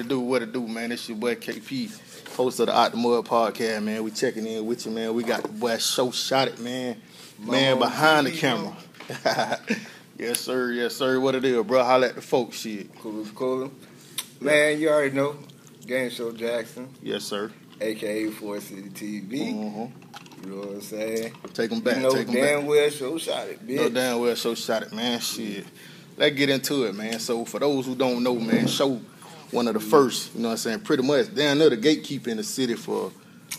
it do? What it do, man? It's your boy KP, host of the Out the Mud podcast, man. We checking in with you, man. We got the boy Show Shot It, man. Man behind the camera. yes, sir. Yes, sir. What it is, bro? Holla at the folks, shit. Cool, cool. Man, you already know. Game Show Jackson, Yes, sir. aka Forest City TV. Mm-hmm. You know what I'm saying? Take them back. you know take them damn back. well Show shot it, bitch. No damn well Show Shot It, man. Shit. Let's get into it, man. So for those who don't know, man, Show one of the first, you know what I'm saying, pretty much down there the gatekeeper in the city for,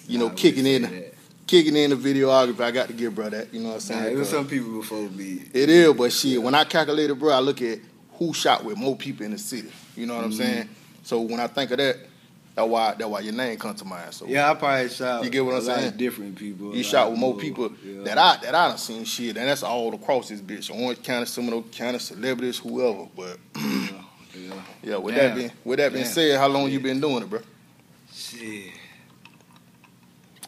you know, kicking in that. kicking in the videography. I got to give bro that, you know what I'm saying? Nah, it was some people before me. it is, but shit, when I calculated, bro, I look at who shot with more people in the city. You know what I'm Mhm. saying? So when I think of that, that's why that's why your name comes to mind. So Yeah, I probably shot You get what I'm saying? different people. you shot with more people yeah. that I that I done seen shit, and that's all across this bitch. Orange County, Seminole County, celebrities, whoever. But yeah, yeah. with Damn. that being with that being Damn. said, how long you been doing it, bro? Shit.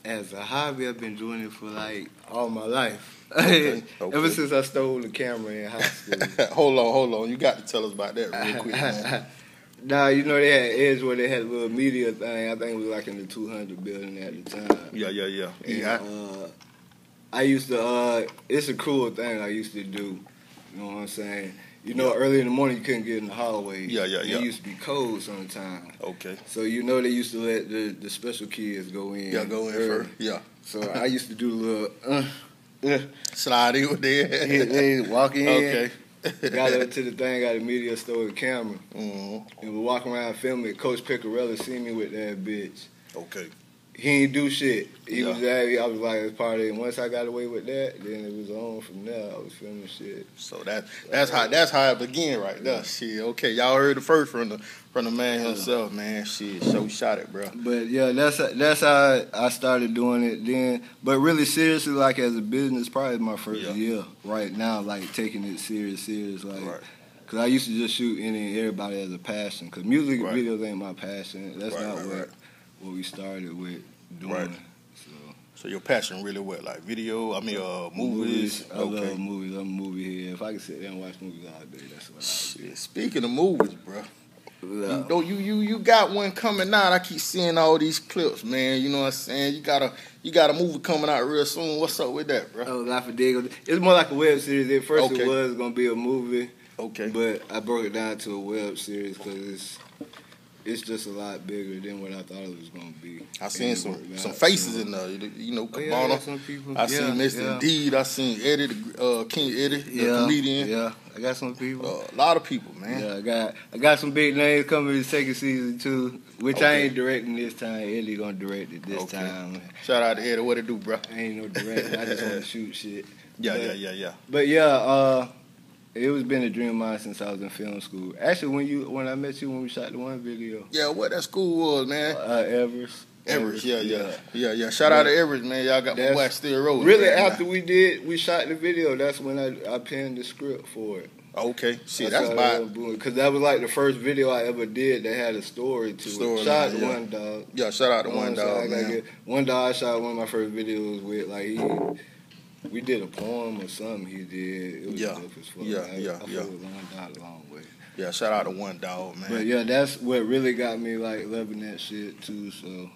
As a hobby, I've been doing it for like all my life. Okay, okay. Ever since I stole the camera in high school. hold on, hold on. You got to tell us about that real quick, man. nah, you know they had Edge where they had a little media thing. I think it was like in the 200 building at the time. Yeah, yeah, yeah. And, Yeah, uh, I used to. Uh, it's a cool thing I used to do. You know what I'm saying? You know, early in the morning you couldn't get in the hallway. Yeah, yeah, yeah. It used to be cold sometimes. okay. So you know they used to let the, the special kids go in. Yeah, go in early. first. Yeah, So I used to do a little. Uh, uh, slide in with they, that. they walk in. okay. Got up to the thing, got a media store, the camera, Mhm. and we walk around filming. Coach Picarella see me with that bitch. Okay. He ain't do shit. He Yeah. was that. I was like, it's part of it. Once I got away with that, then it was on from there. I was filming shit. So that that's how that's how it began right there. Shit. Okay, y'all heard the first from the from the man himself, man. Shit, so shot it, bro. But yeah, that's that's how I started doing it then. But really seriously, like as a business, probably my first Yeah. year right now, like taking it serious, serious, like. Right. Cause I used to just shoot any and everybody as a passion. Cause music Right. videos ain't my passion. That's Right, not what. What we started with doing. Right. So So your passion really what? Like video? I mean, uh, movies. I love movies. I'm a movie head. If I could sit there and watch movies all day, that's what I Shit. Speaking of movies, bro. You, know, you you you got one coming out. I keep seeing all these clips, man. You know what I'm saying? You got a you got a movie coming out real soon. What's up with that, bro? Oh, Life of Diego. It's more like a web series. At first, Okay. it was gonna be a movie, Okay. but I broke it down to a web series because it's it's just a lot bigger than what I thought it was gonna be. I seen some some faces in there. You know, Oh, yeah, I Cabana. some people. I yeah, seen Mr. yeah. Indeed. I seen Eddie, uh, King Eddie, the comedian. Yeah, I got some people. Uh, a lot of people, man. Yeah, I got I got some big names coming in the second season too, which I ain't directing this time. Eddie gonna direct it this Okay. time. Shout out to Eddie. What it do, bro? I ain't no director. I just want to shoot shit. Yeah, But- yeah, yeah, yeah. But yeah, uh, it was been a dream of mine since I was in film school. Actually, when you when I met you when we shot the one video, Yeah, what that school was, man. uh, Everest. Everest, yeah, yeah, yeah, yeah. Shout out to Everest, man. Y'all got my boy still rolling. Really, after we did, we shot the video. That's when I, I penned the script for it. Okay, shit, that's how because that was like the first video I ever did that had a story to Story it. Shot yeah. one dog. yeah. Shout out to one what I'm saying? dog, man. One dog I shot one of my first videos with. Like he, we did a poem or something. He did. It was Yeah. dope as fuck. Yeah, I, yeah, I yeah. one dog a long way. Yeah, shout out to one dog, man. But yeah, that's what really got me like loving that shit too. So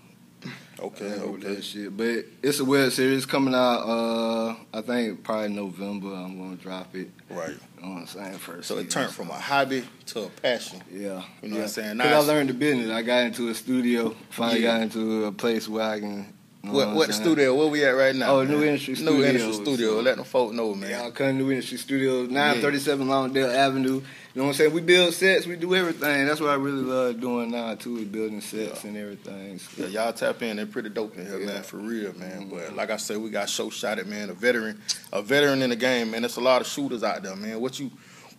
okay, okay. that shit. But it's a web series coming out. Uh, I think probably November. I'm gonna drop it. Right. You know what I'm saying first. So it turned from a hobby to a passion. Yeah, You know yeah. what I'm saying? Because Now I learned the business. I got into a studio. Finally Yeah. got into a place where I can. You know What I'm what the studio? Where we at right now? Oh, New man? Industry New Industry Studios. Studio. Let them folk know, man. Yeah, I come to New Industry Studio, 937 Longdale Avenue. You know what I'm saying? We build sets, we do everything. That's what I really love doing now too, is building sets and everything. So, Yeah, y'all tap in. They're pretty dope in here, Yeah. man. For real, man. But mm-hmm. like I said, we got show shot it, man. A veteran, a veteran in the game, man. There's a lot of shooters out there, man. What you,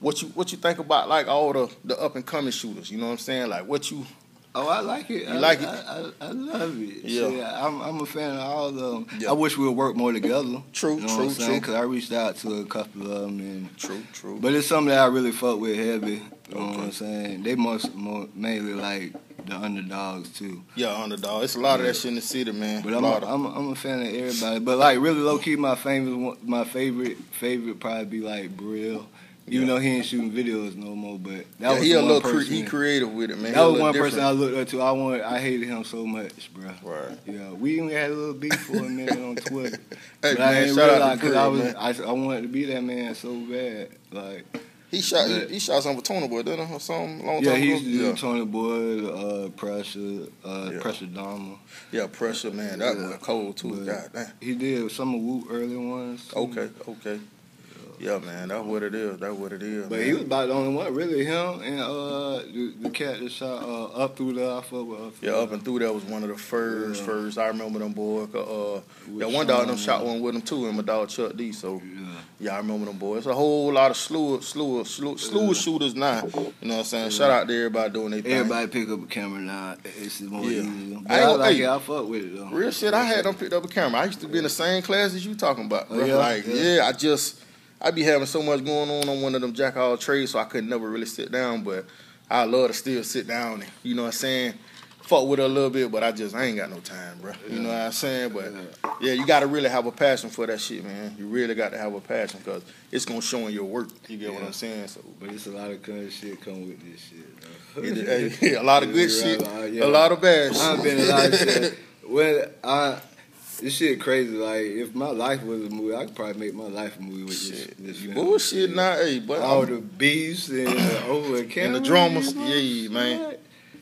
what you, what you think about like all the the up and coming shooters? You know what I'm saying? Like what you, Oh, I like it. You I, like it? I, I, I love it. Yeah. Shit, I'm, I'm a fan of all of them. Yeah. I wish we would work more together. True, you know true, what I'm true. Because I reached out to a couple of them, and true, true. but it's something that I really fuck with heavy. You know what I'm saying? They most more, mainly like the underdogs too. yeah, underdog. It's a lot of that shit in the city, man. But I'm lot a, of, I'm, a, I'm a fan of everybody. But like really low key, my famous my favorite favorite probably be like Brill. Even Yeah. though he ain't shooting videos no more, but that Yeah, was he a little cre- person. he creative with it, man. that He was one person I looked up to. I wanted, I hated him so much, bro. Right. Yeah, we even had a little beef for a minute on Twitter. Hey but I man, shout out realize because I was, man. I, I wanted to be that man so bad. Like, He shot But- he, he shot something for Tony Boy, didn't he? Or something long yeah, time he ago. used to do yeah. Tony Boy, uh, Pressure, uh, Yeah. Pressure Dharma. yeah, pressure, man. That Yeah. was cold too. But- God damn. He did some of Whoop early ones. Okay, okay. Yeah, man, that's what it is. That's what it is. But man. he was about the only one, really. Him and uh, the, the cat that shot uh, up through there. I fuck with up through Yeah, up and through that was one of the first, Yeah. first. I remember them boys. Uh, With yeah, one dog them Sean, shot one with him too, and my dog Chuck D. So Yeah. yeah, I remember them boys. It's a whole lot of slew, slew, slew, slew Yeah. shooters now. You know what I'm saying? Shout out to everybody doing their thing. Everybody pick up a camera now. It's more Yeah. easy. I I, like hey, it. I fuck with it though. Real shit, I had them picked up a camera. I used to be in the same class as you talking about, bro. Oh, yeah? Like, Yeah. yeah. I just, I be having so much going on on one of them jack all trades, so I could never really sit down. But I love to still sit down and, you know what I'm saying, fuck with her a little bit. But I just, I ain't got no time, bro. You know what I'm saying? But yeah, you got to really have a passion for that shit, man. You really got to have a passion because it's gonna show in your work. You get what I'm saying? So. But it's a lot of good shit come with this shit. though. It, hey, a lot of good shit, a lot of bad shit. I've been a lot of shit. When I this shit crazy. Like if my life was a movie, I could probably make my life a movie with this. Shit, this bullshit now, hey, but All I'm- the beefs and the over and the dramas, yeah, man.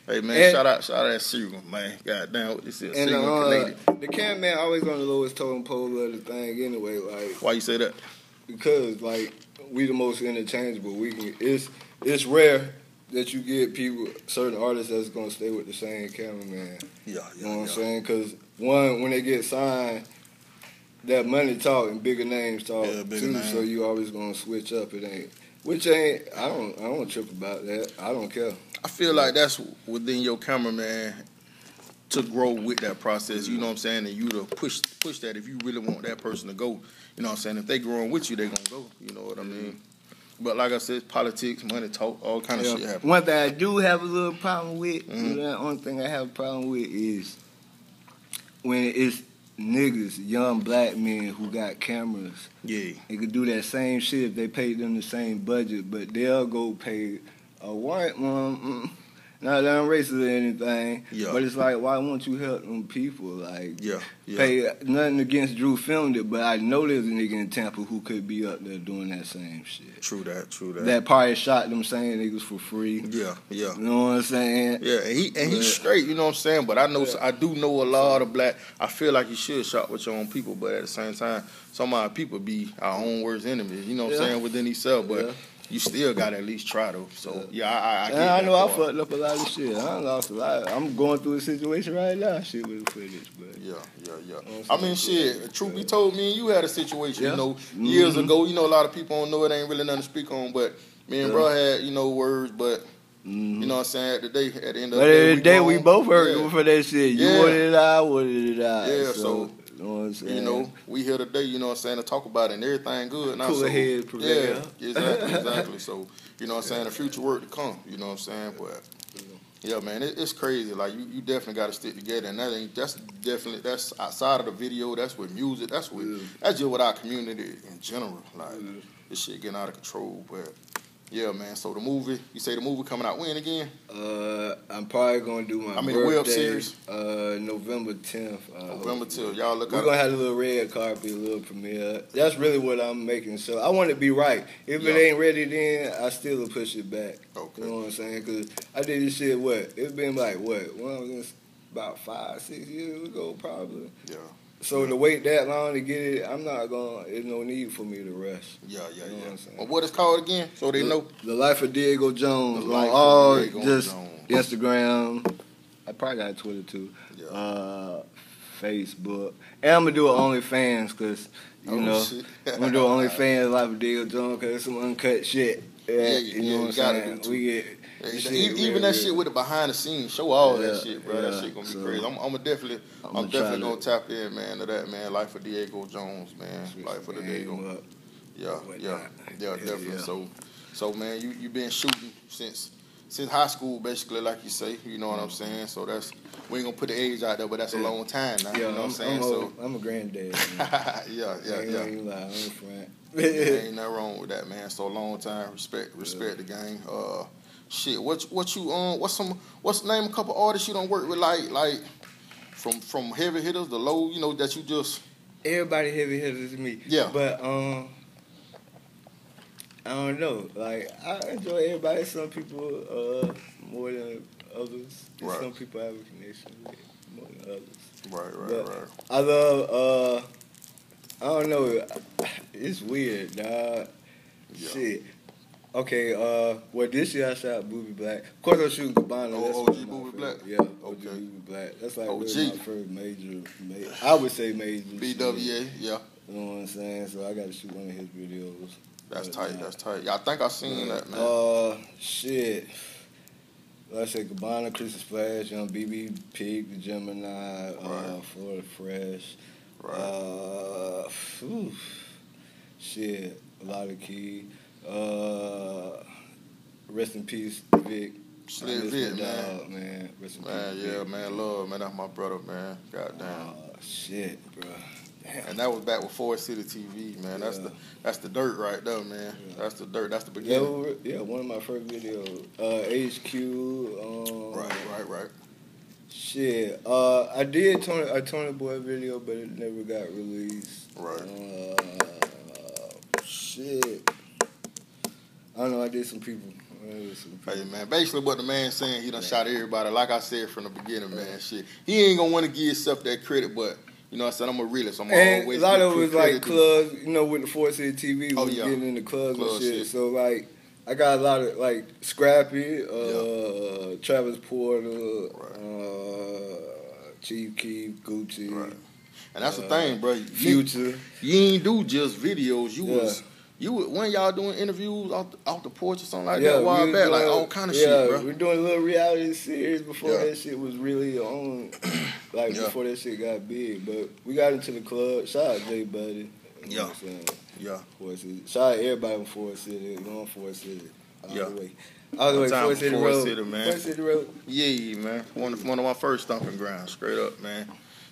Hey man, And- shout out, shout out that cereal, man. God damn, what this is, And cereal uh, the cameraman always on the lowest totem pole of the thing anyway. Like Why you say that? because like we the most interchangeable. We can it's it's rare that you get people certain artists that's gonna stay with the same cameraman. Yeah, You know what I'm saying? Because one, when they get signed, that money talk and bigger names talk Yeah, bigger too. names. So you always gonna switch up. It ain't, which ain't. I don't. I don't trip about that. I don't care. I feel like that's within your cameraman to grow with that process. You know what I'm saying? And you to push push that if you really want that person to go. You know what I'm saying? If they growing with you, they gonna go. You know what I mean? But like I said, politics, money talk, all kind of Yeah. shit happen. One thing I do have a little problem with. Mhm. The only thing I have a problem with is when it's niggas, young black men who got cameras. Yeah. They could do that same shit if they paid them the same budget, but they'll go pay a white one. Mm, Not that I'm racist or anything, Yeah. but it's like, why won't you help them people? Like, Yeah. Yeah. pay nothing against Drew filmed it, but I know there's a nigga in Tampa who could be up there doing that same shit. True that. True that. That probably shot them same niggas for free. yeah. Yeah. You know what I'm saying? Yeah, and he and he's straight, you know what I'm saying. But I know Yeah. I do know a lot of black. I feel like you should shop with your own people, but at the same time, some of our people be our own worst enemies. You know what I'm Yeah. saying within themselves, but. You still got to at least try though. So yeah, I, I, I, I know I part. fucked up a lot of shit. I lost a lot. I'm going through a situation right now, shit with the footage, but Yeah, yeah, yeah. I mean, shit. Truth be told, me and you had a situation, Yeah. you know, years Mhm. ago. You know, a lot of people don't know it ain't really nothing to speak on, but me and Yeah. bro had you know words, but Mhm. you know what I'm saying. At the day, at the end of the day, the day, we both heard Yeah. for that shit. You Yeah. wanted it I wanted it out. Yeah, so, so, you know what I'm saying? You know, we here today, you know what I'm saying, to talk about it and everything good now. Cooler so, prevail. Yeah, exactly, exactly. So, you know what I'm saying, the future work to come, you know what I'm saying? But yeah, man, it, it's crazy. Like you, you definitely gotta stick together and that ain't that's definitely that's outside of the video, that's with music, that's with Yeah. that's just with our community in general. Like Yeah. this shit getting out of control. But yeah, man. So the movie, you say the movie coming out when again? Uh, I'm probably gonna do my I mean, the birthday, web series? Uh, November 10th. Uh, November till y'all look We're gonna have a little red carpet, a little premiere. That's really what I'm making. So I want it to be right. If Yeah. it ain't ready, then I still will push it back. Okay. You know what I'm saying? Cause I did this shit. What? It's been like what? Well, about five, six years ago, probably. Yeah, So to wait that long to get it, I'm not gonna. There's no need for me to rest. yeah, yeah, You know yeah. what I'm? Well, what it's called again? So they the, know. the life of Diego Jones The on all Diego just Jones. Instagram. I probably got Twitter too. Yeah. Uh, Facebook. And I'm gonna do an OnlyFans because you Oh, know. I'm gonna do an OnlyFans life of Diego Jones because it's some uncut shit. Yeah, Yeah, you know you what I'm saying. We get Yeah, shit even real, that shit with the behind the scenes, show all Yeah, that shit, bro. that shit gonna be so- crazy. I'm, I'm definitely, I'm, I'm gonna definitely gonna to- tap in, man, to that, man. Life of Diego Jones, man. Switch Life of the Diego. up. Yeah, yeah, yeah, definitely. yeah. So, so man, you you been shooting since since high school, basically, like you say. You know what I'm saying? So that's we ain't gonna put the age out there, but that's a long time now. Yeah, you know what I'm I'm, saying? I'm, so I'm a granddad. yeah, yeah, ain't, yeah. ain't lie, I'm a friend. ain't nothing wrong with that, man. So long time, respect, respect the game. Uh, shit, what what you um, what's some what's name a couple artists you don't work with like like from from heavy hitters the low, you know that you just Everybody heavy hitters to me. Yeah. But um, I don't know. Like I enjoy everybody. Some people uh more than others. Right. Some people I have a connection with more than others. right, right, But right. I love. uh I don't know. It's weird, dog. Yeah. Shit. Okay, uh, well, this year I shot Booby Black. Of course, I'm shooting Cabana. Oh, OG Booby Black? Yeah, OG Okay. Booby Black. That's like OG. really my first major, ma- I would say major. shit. BWA, yeah, You know what I'm saying? So I got to shoot one of his videos. that's tight, uh, that's tight. Yeah, I think I seen that, man. Uh, shit. Like I said, Cabana, Chrissy Splash, Young BB, Pig, the Gemini, uh, Right. Florida Fresh. right. Uh, phew. shit, a lot of key. Uh, rest in peace, Vic. Miss Vic, man. dog, man. Rest in Man, peace, yeah, Vic. man, love, man. That's my brother, man. Goddamn. Uh, shit, bro. Damn. And that was back with Forest City TV, man. That's the that's the dirt right there, man. Yeah. That's the dirt. That's the beginning. were- yeah, one of my first videos. Uh, HQ. Um, Right, right, right. Shit. Uh, I did Tony, a Tony Boy video, but it never got released. Right. Uh, shit. I don't know. I did some people. I did some people. Hey man, basically what the man saying, he done shot everybody. Like I said from the beginning, man. Shit, he ain't gonna want to give himself that credit, but you know I said. I'm a realist. I'm And always a lot of it was like clubs, you know, with the Forest City TV, we Oh, yeah. getting into clubs Club and shit. shit. So like, I got a lot of like Scrappy, uh, Travis Porter, uh, Chief Keef, Gucci, Right. And that's the Uh, thing, bro. You, Future. you ain't do just videos. You Yeah. was you when y'all doing interviews off the, off the porch or something like yeah, that a while back, was like all kind of yeah, shit, bro. We're doing a little reality series before Yeah. that shit was really on, like before that shit got big. But we got into the club. Shout out Jay Buddy. You know Yeah. I'm saying? Yeah, Forest City. Shout out everybody from Forest City. Going Forest City. All Yeah. the way. All the way, Forest for City Forest Road. City, man. Forest City Road. yeah, man. One of one of my first stomping grounds, straight up, man.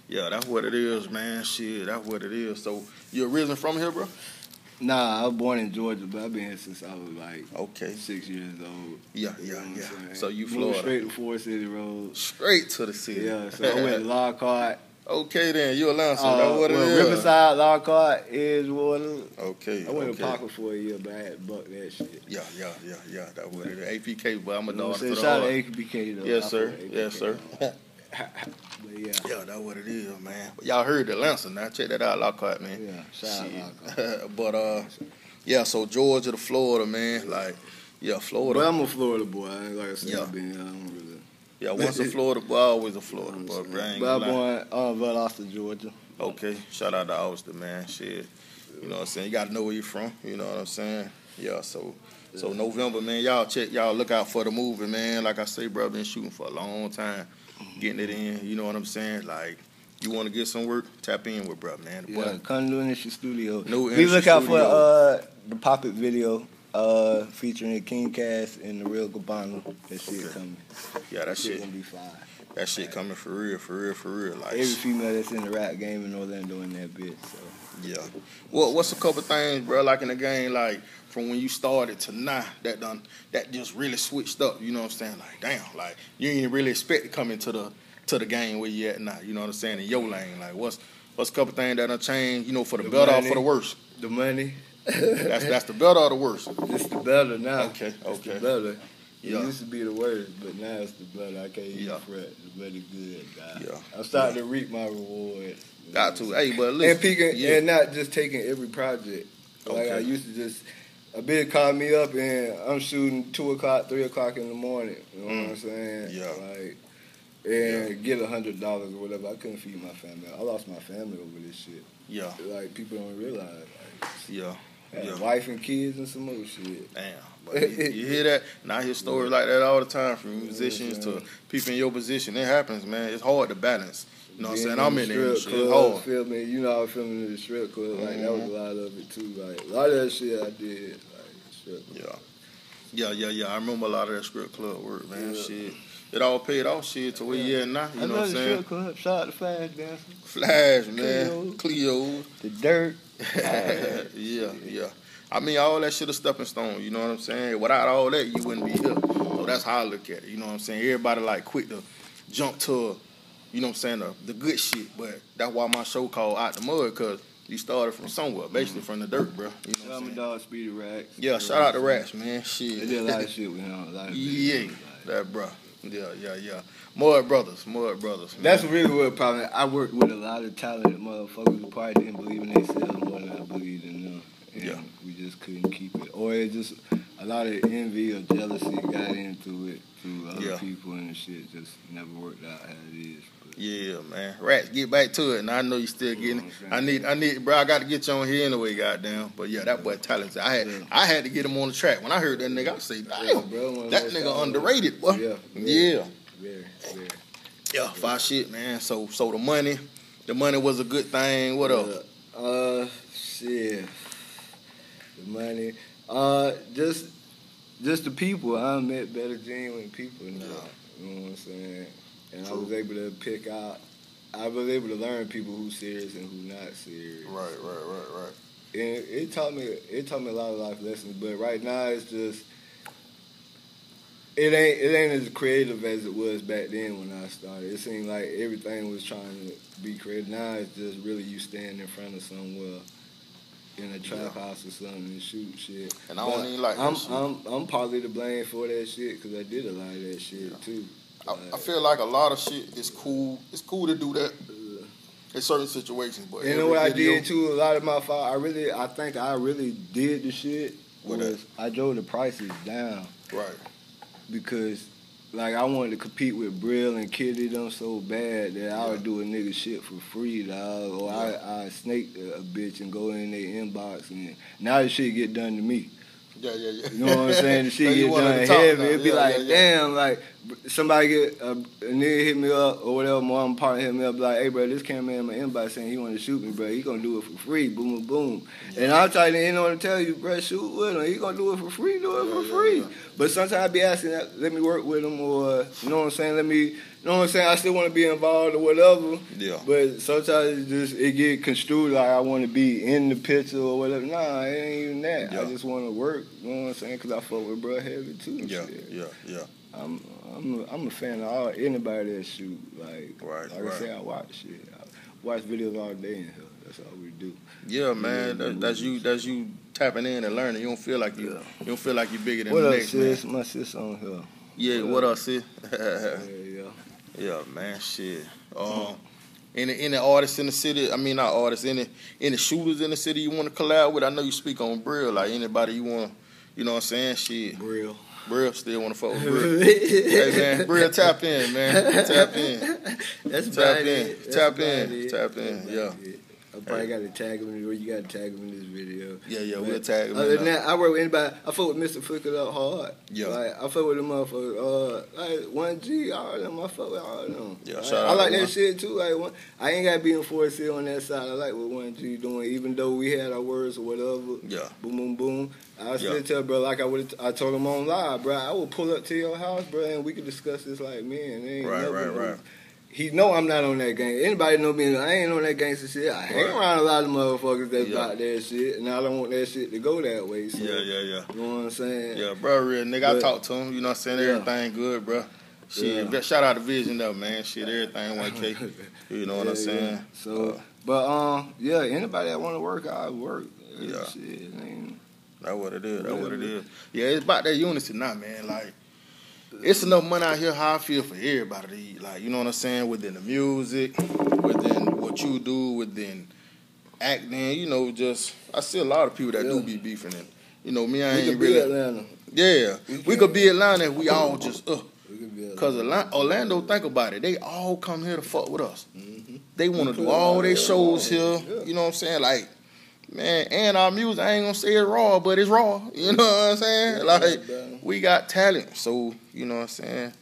Yeah, that's what it is, man. Shit, that's what it is. So you originally from here, bro? Nah, I was born in Georgia, but I've been here since I was like Okay. six years old. Yeah, You yeah, know yeah. So you Moved Florida. straight to Forest City Road. Straight to the city. Yeah, so I went to Lockhart. okay, then you a Lancer. Uh, that's what it well, is. Riverside, Lockhart, Edgewater. Okay. I went okay. to Parker for a year, but I had to buck that shit. Yeah, yeah, yeah, yeah. That what it is. APK, but I'm a You know dog what to I'm the saying? Shout out to AKBK though. Yes, I sir. Yes, sir. But yeah, Yeah, that's what it is, man. But y'all heard the Lancer now. Check that out, Lockhart, man. yeah. Shout Shit. out Lockhart. but uh, yeah. So Georgia to Florida, man. Like, yeah, Florida. But I'm a Florida boy. I ain't- Like I said, Yeah. I've been. I don't really. yeah, once a Florida boy, always a Florida boy. Bro. I But I'm born uh, Valdosta, Georgia. Okay, shout out to Austin, man. Shit, you know what I'm saying. You got to know where you're from. You know what I'm saying. Yeah. So, so November, man. Y'all check. Y'all look out for the movie, man. Like I say, bro, been shooting for a long time, getting it in. You know what I'm saying. Like, you want to get some work, tap in with bro, man. The boy- Yeah, come to Industry Studio. New Please look out for uh, the Pop It video uh, featuring King Cass and the Real Cabana. That shit Okay. coming. Yeah, that That shit shit. gonna be fire. That shit coming for real, for real, for real. Like, Every female that's in the rap game in Orlando in that bitch. So yeah. Well, what's a couple things, bro? Like in the game, like from when you started to now, that done that just really switched up. You know what I'm saying? Like, damn, like you ain't really expect to come into the to the game where you at now. You know what I'm saying? In your lane, like what's what's a couple things that done changed? You know, for the, The better or for the worse? the money. That's that's the better or the worse? It's the better now. Okay, It's okay. the better. Yeah. It used to be the worst, but now it's the better. I can't even Yeah. fret. The better good, guy. Yeah. I'm starting to reap my reward. Got to. Hey, but listen, and peeking yeah. and not just taking every project. Like Okay. I used to just a bit called me up and I'm shooting two o'clock, three o'clock in the morning. You know what I'm saying? Mm. Yeah. Like and get a hundred dollars or whatever. I couldn't feed my family. I lost my family over this shit. yeah, Like people don't realize. Like, yeah, yeah. wife and kids and some more shit. Damn. But you, you hear that? And I hear stories like that all the time from musicians to people in your position. It happens, man. It's hard to balance. You know what I'm saying? I'm in the the strip industry. It's club, hard. Filming, you know, I was filming in the strip club. Like that was a mm-hmm. lot of it too. Like a lot of that shit I did. Like strip. Yeah. Yeah, yeah, yeah. I remember a lot of that strip club work, man. Yeah. Shit. It all paid off shit to where you at now. You I know what I'm saying? strip club. Shout out to Flash Dancer. Flash, man. Cleo. The Dirt. yeah, yeah. I mean, all that shit a stepping stone. You know what I'm saying? Without all that, you wouldn't be here. So that's how I look at it. You know what I'm saying? Everybody like quick to jump to, you know what I'm saying, the, the good shit. But that's why my show called Out the Mud, because you started from somewhere, basically from the dirt, bro. You know what I'm I'm a saying? dog, Speedy Racks. Yeah, shout out to Rats, man. They Shit. did a lot of shit with him. A lot of Yeah, that bro. Yeah, yeah, yeah. Mud Brothers, Mud Brothers. man. That's really what problem. I worked with a lot of talented motherfuckers who probably didn't believe in themselves more than I believed in them. And Yeah. we just couldn't keep it. Or it just a lot of envy or jealousy got into it to other Yeah. people and shit just never worked out how it is. But Yeah, man. Rats, get back to it. And I know you still getting it. You know what I need, I need, bro. I got to get you on here anyway, goddamn. But yeah, that boy talented. I had, Yeah. I had to get him on the track. When I heard that nigga, I say, Yeah, damn, bro, that nigga underrated, boy. Yeah, yeah, very, very. yeah. Five shit, man. So, so the money, the money was a good thing. What else? Uh, shit. The money. Uh, just, just the people. I met better genuine people now. You know what I'm saying? And I was able to pick out. I was able to learn people who's serious and who not serious. Right, right, right, right. And it taught me. It taught me a lot of life lessons. But right now, it's just. It ain't it ain't as creative as it was back then when I started. It seemed like everything was trying to be creative. Now it's just really you stand in front of somewhere in a trap house or something and shoot shit. And I don't even like I'm shit. I'm I'm partly to blame for that shit because I did a lot of that shit Yeah. too. I, I feel like a lot of shit is cool. It's cool to do that Uh, in certain situations, but You know what I did too? A lot of my fault. I really, I think I really did the shit. Was I drove the prices down Right. because, like, I wanted to compete with Brill and Kitty them so bad that I would do a nigga shit for free, dog. Or I, I snake a, bitch and go in their inbox and now the shit get done to me. Yeah, yeah, yeah. You know what I'm saying? The shit get done heavy. It'd be like, yeah, yeah. damn, like somebody get a, a nigga hit me up or whatever. My partner hit me up like, hey, bro, this cameraman in my inbox saying he want to shoot me, bro. He gonna do it for free. Boom, boom, boom. And I'm trying to, you know what I'm you, bro, shoot with him. He gonna do it for free. Do it Yeah, for yeah, free. yeah. But sometimes I be asking, that, let me work with him, or you know what I'm saying? Let me. You know what I'm saying? I still want to be involved or whatever. Yeah. But sometimes it just it get construed like I want to be in the picture or whatever. Nah, it ain't even that. Yeah. I just want to work. You know what I'm saying? Because I fuck with bro heavy too. and Yeah, shit. yeah, yeah. I'm I'm a, I'm a fan of all anybody that shoot. Like Right, like right. I say, I watch shit. I watch videos all day in here. That's all we do. Yeah, man, that, that's you. That's you tapping in and learning. You don't feel like you. Yeah. You don't feel like you're bigger than What the up, next sis? man. My sis on here. Yeah, What what up, sis? Yeah, yeah. Yeah, man, shit. Um, any any artists in the city? I mean, not artists. Any any shooters in the city you want to collab with? I know you speak on Brill. Like anybody you want, you know what I'm saying? Shit, Real. Brill still want to fuck with Brill. hey man, Brill, tap in, man, tap in. That's Tap in. it. Tap about in. Tap in. That's Yeah. I probably got to tag him or you got to tag him in this video. Yeah, yeah, But we'll tag him. Other than that, I work with anybody. I fuck with Mr. Flick It Up hard. Yeah. Like, I fuck with them motherfuckers. Uh, like, 1G, all of them. I fuck with all of them. Yeah, Like, I like that one. shit too. Like, one, I ain't got to be in 4C on that side. I like what 1G doing, even though we had our words or whatever. Yeah. Boom, boom, boom. I still Yeah. tell bro, like I would, I told him on live, bro. I would pull up to your house, bro, and we could discuss this like man. Ain't Right, right, right. He know I'm not on that gang. Anybody know me? I ain't on that gangster shit. I hang Right. around a lot of motherfuckers that Yeah. that shit, and I don't want that shit to go that way. So, Yeah, yeah, yeah. You know what I'm saying? Yeah, bro, real nigga. I But- talked to him. You know what I'm saying? Yeah. Everything good, bro. Shit, Yeah. shout out to Vision though, man. Shit, everything 1K. You know what I'm saying? So, Uh, but um, yeah, anybody that want to work, I work. Yeah. Shit, ain't- That's what it is. That's what it is. Yeah. Yeah, it's about that unity now, man. Like, it's enough money out here how I feel for everybody to eat. Like, you know what I'm saying? Within the music, within what you do, within acting, you know, just I see a lot of people that do be beefing and you know, me, I We ain't could be really Atlanta. Yeah. We We could be Atlanta and we all just uh We could be Atlanta. Cause Orlando, think about it. They all come here to fuck with us. Mhm. They want to do all their shows here. yeah. You know what I'm saying? Like, man, and our music. I ain't gonna say it's raw, but it's raw. You know what I'm saying? Like, we got talent, so you know what I'm saying.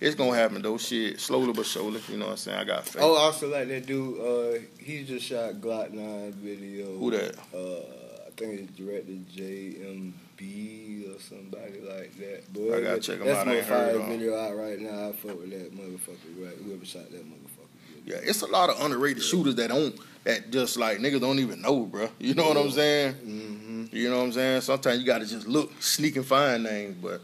It's gonna happen though. Shit, slowly but surely. You know what I'm saying? I got faith. Oh, also like that dude. Uh, he just shot Glock Nine video. Who that? Uh, I think it's directed JMB or somebody like that. Boy, I gotta check 'em that's out. I my fire video out right now. I fuck with that motherfucker. Right, whoever shot that motherfucker. Yeah, it's a lot of underrated shooters that don't that just like niggas don't even know, bro. You know what I'm saying? Mm-hmm. You know what I'm saying? Sometimes you gotta just look, sneak and find names, but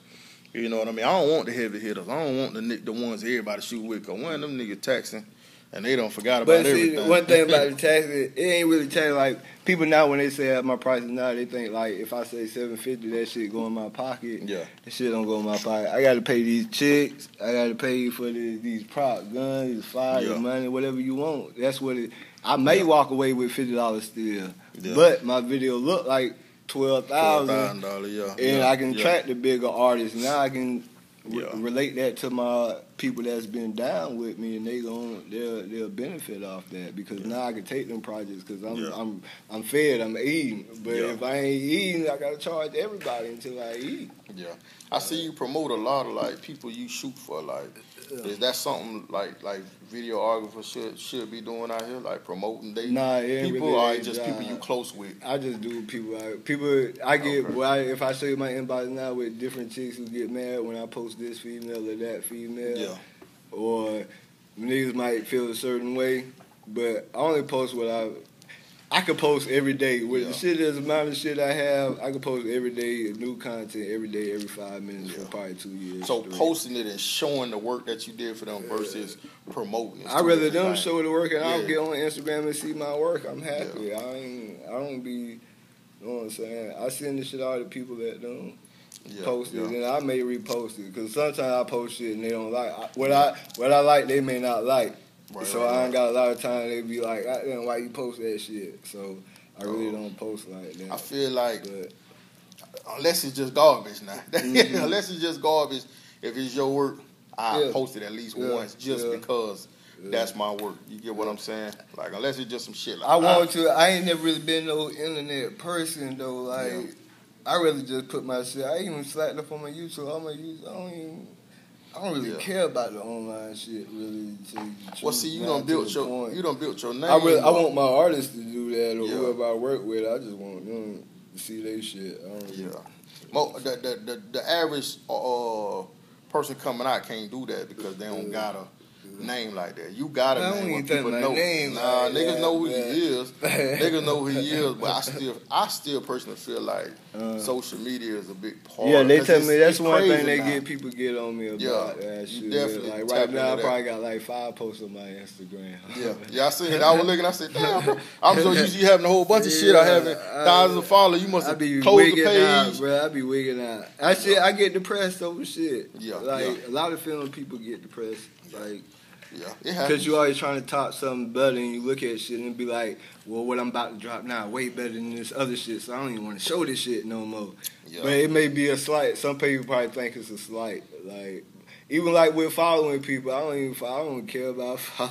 you know what I mean. I don't want the heavy hitters. I don't want the the ones everybody shoot with. Cause one of them niggas taxing, and they don't forgot about But see, everything. one thing about the taxes, it ain't really tax. Like people now, when they say oh, my prices now, they think like if I say seven fifty, that shit go in my pocket. yeah, That shit don't go in my pocket. I got to pay these chicks. I got to pay for the, these prop guns, these fire, Yeah. money, whatever you want. That's what it. I may Yeah. walk away with fifty dollars still, Yeah. but my video look like twelve thousand, thousand dollar, yeah, and I can track the bigger artists. Now I can re- relate that to my people that's been down with me, and they gon' they'll they'll benefit off that because now I can take them projects because I'm Yeah. I'm I'm fed, I'm eating. But Yeah. if I ain't eating, I gotta charge everybody until I eat. Yeah, I see you promote a lot of like people you shoot for. Like, is that something like like videographers should should be doing out here, like promoting they Nah, people, really or just people you close with? I just do people. I, people, I get. Okay. Well, I, if I show you my inbox now with different chicks who get mad when I post this female or that female, Yeah, or niggas might feel a certain way, but I only post what I. I could post every day with Yeah. the shit as amount of shit I have. I could post every day new content every day, every five minutes Yeah. for probably two years. so straight. posting it and showing the work that you did for them versus promoting. I two rather them show the work and I'll get on Instagram and see my work. I'm happy. I ain't. I don't be. You know what I'm saying? I send this shit out to people that don't. Yeah, post it, yeah. and I may repost it because sometimes I post shit and they don't like I- what I what I like. They may not like, Right, so right, I ain't right. got a lot of time. They be like, "God damn, why you post that shit?" So I really Oh. don't post like that. I feel like but unless it's just garbage now, Mhm. unless it's just garbage, if it's your work, I Yeah. post it at least once just because that's my work. You get what I'm saying? Like unless it's just some shit like I want to. I ain't never really been no internet person though. Like. I really just put my shit. I even slacked up on my YouTube. I'm a YouTube. I don't even. I don't really Yeah. care about the online shit really. To tell you the Well, see, you don't build your point. you don't build your name. I really, I want my artists to do that or Yeah. whoever I work with. I just want them to see their shit. I don't really, Yeah. Mo, the, the the the average uh, person coming out can't do that because they don't got a name like that. You got a I don't name where people know. name nah, like niggas that, know who he is. niggas know who he is, but I still I still personally feel like Uh, social media is a big part. Yeah, they tell me that's one thing they now. get people get on me about Yeah, that you shit. definitely like right now, I probably got like five posts on my Instagram. Yeah, yeah, I seen it. I was looking. I said, "Damn, bro. I'm so used to you having a whole bunch of shit. I Yeah, having I- thousands of followers. You must have be closed the page. out, bro. I be wigging out. I shit, I get depressed over shit. Yeah, like yeah. a lot of film people get depressed, like Yeah, because happens. you always trying to top something better, and you look at shit and be like, "Well, what I'm about to drop now, way better than this other shit." So I don't even want to show this shit no more. Yeah. But it may be a slight. Some people probably think it's a slight. Like even like with following people, I don't even. I don't care about follow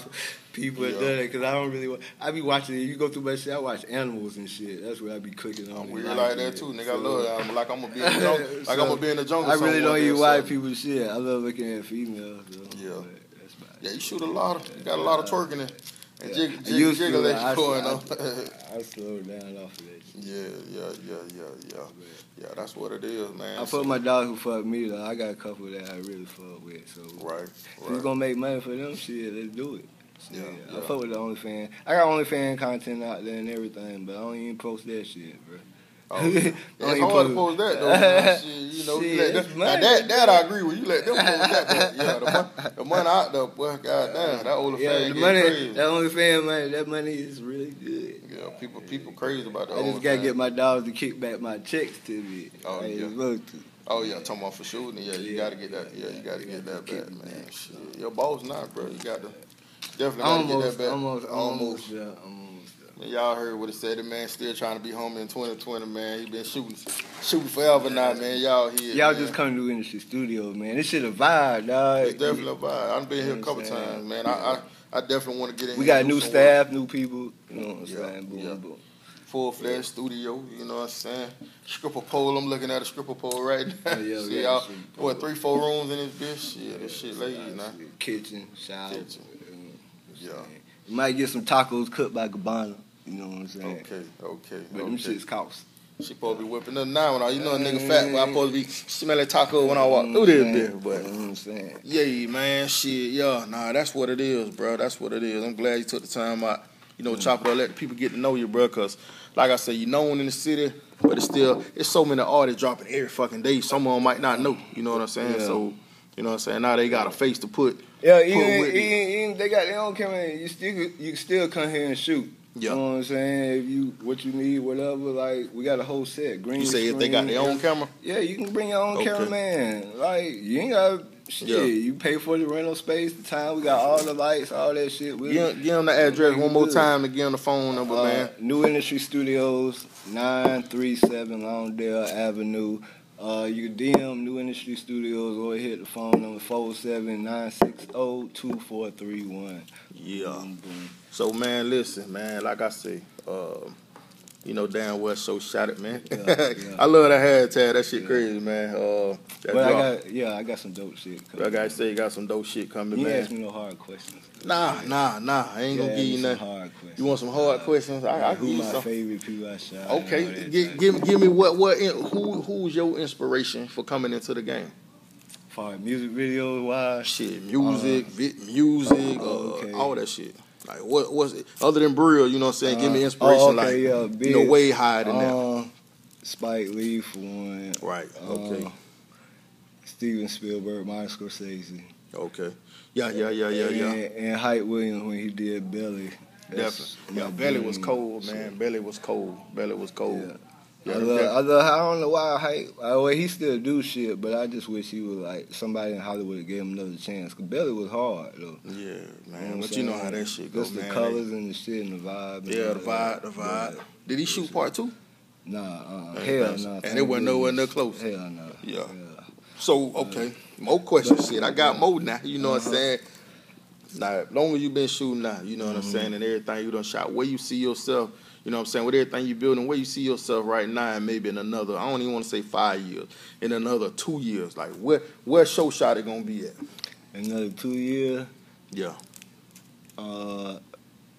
people that Yeah. do that because I don't really. Want, I be watching. You go through my shit. I watch animals and shit. That's what I be clicking on. I'm weird like that too, nigga. I So- love that. I'm like I'm gonna be in the jungle. Like I'm gonna be in the jungle. I really don't there, even watch so- people's shit. I love looking at females. So, Yeah. but That's about it. Yeah, you shoot a lot. Of, you got a lot of twerking and, and Yeah. jig, I jig, used to, jiggle that I- you going I- on. I slowed down off of that yeah, yeah, yeah, yeah, yeah. Yeah, that's what it is, man. I fuck my dog who fucked me though. I got a couple that I really fuck with. So right, if we right. gonna make money for them, shit, let's do it. Yeah, I yeah. fuck with the OnlyFans. I got OnlyFans content out there and everything, but I don't even post that shit, bro. Oh, yeah. It's hard to post that though. Shit, you know, you let them, now that that I agree with. You let them post that, but yeah, the money, the money out there, boy, goddamn, that old Yeah, fan the money, crazy. that OnlyFans money, that money is really good. yeah, people people crazy about that. I just gotta get my dogs to kick back my checks to me. Oh, I yeah. Oh yeah, talking about for shooting. Yeah, you Yeah. gotta get that. Yeah, you gotta get that back, man. back. Shit, your boss not, bro. You got to definitely gotta Almost, get that back. almost, almost, almost. yeah, almost. Yeah. Man, y'all heard what he said. The man still trying to be home in 2020, man. He been shooting, shooting forever now, man. Y'all here. Y'all man. just come to Industry Studios, man. This shit a vibe, dog. It's definitely a vibe. I've been here a couple times, man. I, I I definitely want to get in. We got new staff, new people. You know what I'm Yeah, saying? Boom, yeah. boom. Full fledged studio, you know what I'm saying? Stripper pole, I'm looking at a stripper pole right now. Oh, yeah, See, yeah, y'all, what, three, four rooms in this bitch? Yeah, this shit ladies now. Kitchen, shower. Kitchen. Yeah. You might get some tacos cooked by Gabbana. You know what I'm saying? Okay, okay, But them okay. shits cost. She supposed to be whipping up now when I, you know, a nigga fat, but I supposed to be smelling taco when I walk through this bitch. But You know what I'm saying? yeah, man, shit, yeah, nah, that's what it is, bro. That's what it is. I'm glad you took the time out, you know, chop it up, let the people get to know you, bro. Cause like I said, you known in the city, but it's still it's so many artists dropping every fucking day. Some of them might not know, you know what I'm saying? Yeah. So, you know what I'm saying? Now they got a face to put. Yeah, Put even, with it. even, even they got their own camera. You still you still come here and shoot. Yeah. You know what I'm saying? If you what you need, whatever. Like we got a whole set. Green. You say if they got their own camera, Yeah, you can bring your own Okay. cameraman. Like you ain't got shit. Yeah. You pay for the rental space, the time. We got all the lights, all that shit. We, give, give them the address one more Good. time to give them the phone number, uh, man. New Industry Studios, nine three seven Longdale Avenue. Uh, you can DM New Industry Studios or hit the phone number 479602431. Yeah. Boom, boom. So man, listen, man. Like I say, um, you know, damn well so shot it, man. Yeah, yeah. I love that hashtag. That shit crazy, man. Uh, But I got yeah, I got some dope shit. But I gotta say, you got some dope shit coming, you ain't ask me no hard questions. Nah, nah, nah. I ain't gonna give you nothing. hard questions. You want some hard questions? I, I Like, give who my some. favorite people I shot? Okay, give, give, give me what what in, who who's your inspiration for coming into the game? As music video wise, Shit, music, vi- music, oh, uh, okay. all that shit. Like what was it, other than Brill? You know what I'm saying? give me Uh, inspiration, oh, like okay, yeah, you know, way higher than that. um, Spike Lee for one. Right. Okay. Uh, Steven Spielberg, Martin Scorsese. Okay. Yeah, yeah, yeah, yeah, yeah. And, and Hype Williams when he did Belly. That's Definitely. Yeah, Belly was cold, man. Belly was cold. Belly was cold. Yeah. Yeah, I, love, I, love, I don't know why. I, well, he still do shit, but I just wish he was like somebody in Hollywood gave him another chance. Cause Belly was hard though. yeah, You know man. But I'm you know how that shit goes, Just man. the colors and the shit and the vibe. and Yeah, the vibe, the vibe. Yeah. Did he shoot part two? Nah, uh, hell no. And thank it wasn't nowhere near close. Hell no. Yeah. So okay, more questions. Shit, I got more now. You know what I'm Uh-huh. saying? Now, long as you been shooting now, you know what I'm Mm-hmm. saying, and everything you done shot, where you see yourself, you know what I'm saying, with everything you're building, where you see yourself right now, and maybe in another, I don't even want to say five years, in another two years, like where where show shot it gonna be at? Another two years. Yeah. Uh,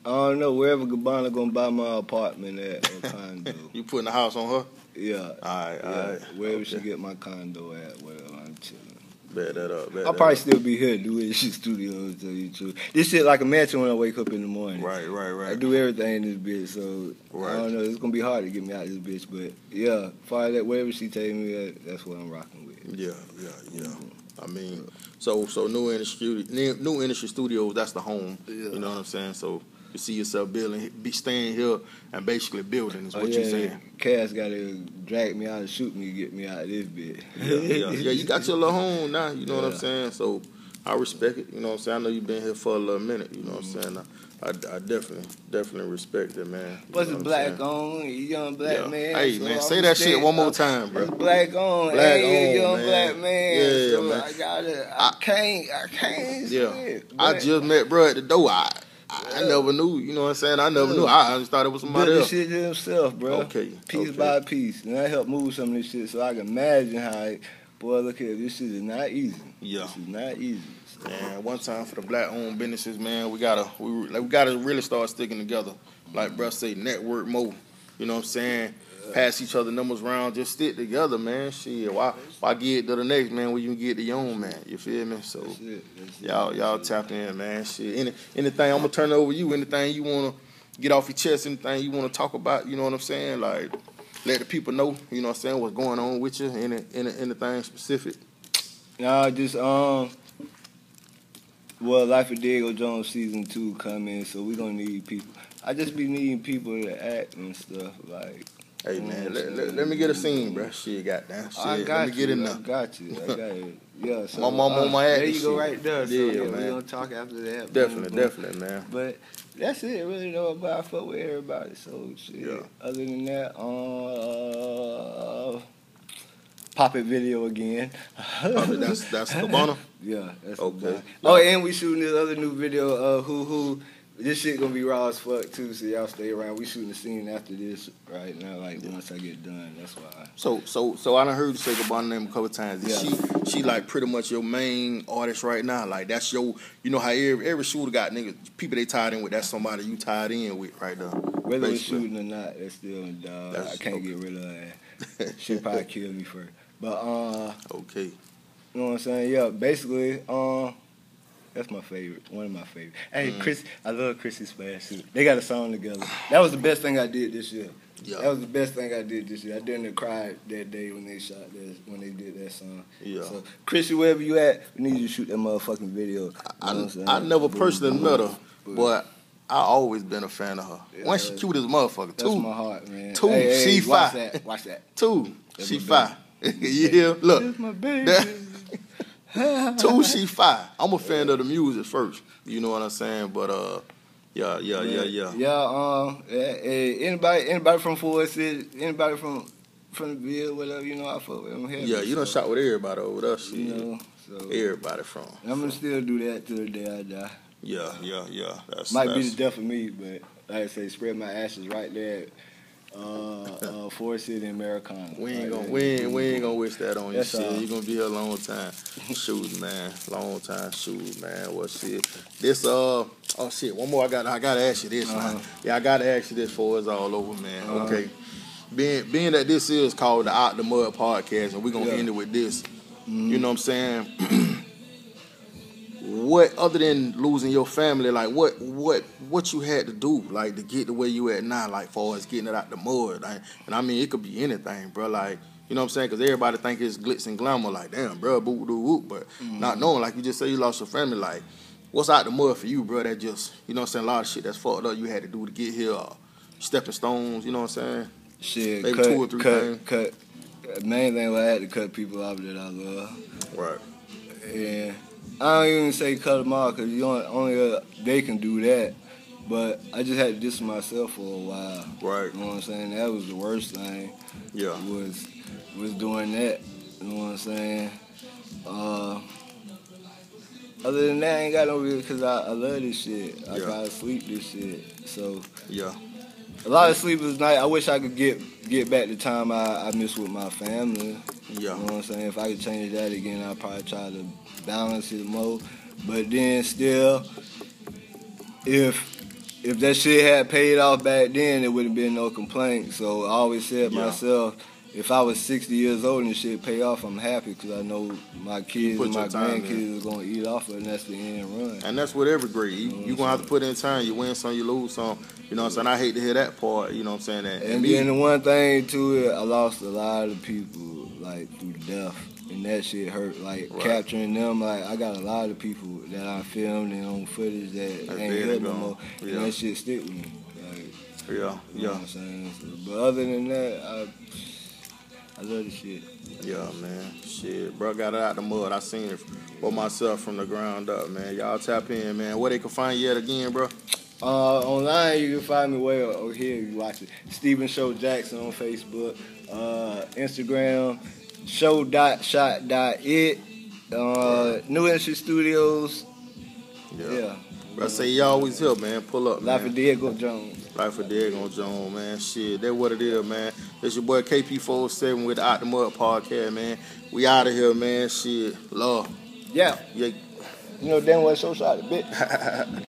I don't know wherever Gabbana gonna buy my apartment at or condo. You putting the house on her? yeah. All right, all Yeah, right. wherever she get my condo at, whatever I'm chilling. Bet that up. Bet I'll that probably up. still be here doing shit studios to you too. This shit like a mansion when I wake up in the morning. Right, right, right. I do everything in this bitch, so Right. I don't know. It's gonna be hard to get me out of this bitch, but yeah, fire that whatever she take me at, that's what I'm rocking with. Yeah, yeah, yeah. Mm-hmm. I mean, so so new industry, new new industry studios. That's the home. Yeah. You know what I'm saying? So you see yourself building, be staying here and basically building is Oh, what yeah, you're saying. Cass gotta drag me out and shoot me to get me out of this bit. Yeah, yeah, yeah. You got your little home now. You know what I'm saying? So I respect it. You know what I'm saying? I know you've been here for a little minute. You know what I'm mm-hmm. saying? I, I, I definitely definitely respect it, man. You What's a black on? You young black Yeah. man. Hey, so man, say that shit one more time, bro. Black on. Black hey, on, young man. black man. Yeah, so man. I gotta. I, I- can't. I can't. Yeah. shit, I just met bro at the door. I, I Yeah. never knew. You know what I'm saying? I never knew. I just thought it was built somebody this else. shit to himself, bro. Okay. Piece okay. by piece, and I helped move some of this shit, so I can imagine how. It, boy, look here. This shit is not easy. Yeah. This is not easy. Man, one time for the black owned businesses, man, we gotta we like, we gotta really start sticking together. Like bruh say, network more. You know what I'm saying? Pass each other numbers around, just stick together, man. Shit, why why get to the next man when you can get to your own man? You feel me? So That's it. That's it. y'all y'all tap in, man. Shit, Any, anything I'm gonna turn it over to you. Anything you wanna get off your chest, anything you wanna talk about. You know what I'm saying? Like let the people know. You know what I'm saying? What's going on with you? Any, any anything specific? Nah, just um. Well, Life of Diego Jones season two coming, so we gonna need people. I just be needing people to act and stuff like. Hey man, let, let, let me get a scene, bro. Shit, goddamn. Shit, I got let me get you. in I there. got you. I got it. Yeah. So, My mama uh, on my ass. There you go, right there. So, Yeah, yeah, man. we gonna talk after that. Definitely, Boom, boom. definitely, man. But that's it, really though. But I fuck with everybody. So shit. Yeah. Other than that, uh, pop it video again. Oh, that's that's Cabana. Yeah, that's Okay. okay. Oh, and we shooting this other new video. Uh, who who this shit gonna be raw as fuck too. So y'all stay around. We shooting the scene after this right now. Like once I get done, that's why. So so so I done heard you say goodbye name a couple times. Is Yeah. she she like pretty much your main artist right now? Like that's your you know how every every shooter got niggas people they tied in with. That's somebody you tied in with right now. Whether we're shooting or not, that's still in dog. That's- I can't okay. get rid of that. She'll probably kill me first. But uh, Okay. you know what I'm saying? Yeah, basically, uh, that's my favorite. One of my favorite. Hey, Mm. Chris, I love Chrissy Splash too. They got a song together. That was the best thing I did this year. Yeah. That was the best thing I did this year. I didn't cry that day when they shot that when they did that song. Yeah. So, Chrissy, wherever you at, we need you to shoot that motherfucking video. You know I, what I'm saying? I never personally met her, but I always been a fan of her. One, she Yeah. cute as a motherfucker. that's Two, my heart, man. two, Hey, hey, she watch fine. that. Watch that. two, That's she fine. you? Look, That's my baby. two, she fine. I'm a fan of the music first. You know what I'm saying? But uh, yeah, yeah, yeah, yeah. Yeah, um, yeah, eh, anybody, anybody from Ford City, anybody from from the Ville, whatever, you know, I fuck with them. Yeah, you done so, shot with everybody over. Shit. You know, so Everybody from. I'm gonna still do that till the day I die. Yeah, yeah, yeah. That's Might that's, be the death of me, but like I say, spread my ashes right there. Uh, uh, Ford City Americana. We ain't gonna we ain't we ain't gonna wish that on you. That's Shit, all. you gonna be here a long time. Shoot, man, long time. Shoot, man. What shit? This uh oh shit. One more. I got I gotta ask you this. Uh-huh. Man. Yeah, I gotta ask you this before it's all over, man. Uh-huh. Okay. Being being that this is called the Out the Mud podcast, and we're gonna Yeah. end it with this. Mhm. You know what I'm saying? what other than losing your family, like what what what you had to do, like to get to where you at now, like far as getting it out the mud, like, and I mean it could be anything, bro. Like you know what I'm saying? Because everybody think it's glitz and glamour, like damn, bro, boo doo whoop, but mm-hmm. not knowing, like you just say you lost your family, like what's out the mud for you, bro? That just you know what I'm saying? A lot of shit that's fucked up you had to do to get here, stepping stones, you know what I'm saying? Shit, Maybe cut, two or three cut, things. cut. Main thing was I had to cut people off that I love. Right. And I don't even say cut them off because you only, only uh, they can do that. But I just had to distance myself for a while. Right. You know what I'm saying? That was the worst thing. Yeah. Was was doing that. You know what I'm saying? Uh, other than that, I ain't got no real because I, I love this shit. I Yeah. gotta sleep this shit. So Yeah. a lot of sleepless night. I wish I could get get back the time I, I miss with my family. Yeah. You know what I'm saying? If I could change that again, I'd probably try to balance it more. But then still, if if that shit had paid off back then, it wouldn't been no complaint. So I always said Yeah. myself, if I was 60 years old and shit pay off, I'm happy because I know my kids and my your time in. grandkids are gonna eat off it, and that's the end run. And that's with every grade. You, you gonna have to put in time. You win some, you lose some. You know what I'm saying? I hate to hear that part. You know what I'm saying? And, And me, then the one thing to it, I lost a lot of people like through death, and that shit hurt. Like Right. capturing them, like I got a lot of people that I filmed and on footage that ain't here no more, Yeah. and that shit stick with me. Like, yeah, you know yeah, what I'm saying? So, but other than that, I I love the shit. yeah, man. Shit, bro, got it out the mud. I seen it for myself from the ground up, man. Y'all tap in, man. Where they can find you at again, bro? Uh, online, you can find me where over here. You watch it. Stephen Show Jackson on Facebook, uh, Instagram, show dot shot dot it. Uh, New Industry Studios. Yeah. Bro, I say y'all always here, man. Pull up, Life man. of Diego Jones. Life for Diego Jones, man. Shit, that what it is, man. It's your boy KP47 with the Out the Mud podcast, man. We out of here, man. Shit, love. Yeah. Yeah. You know damn well show shot a bit.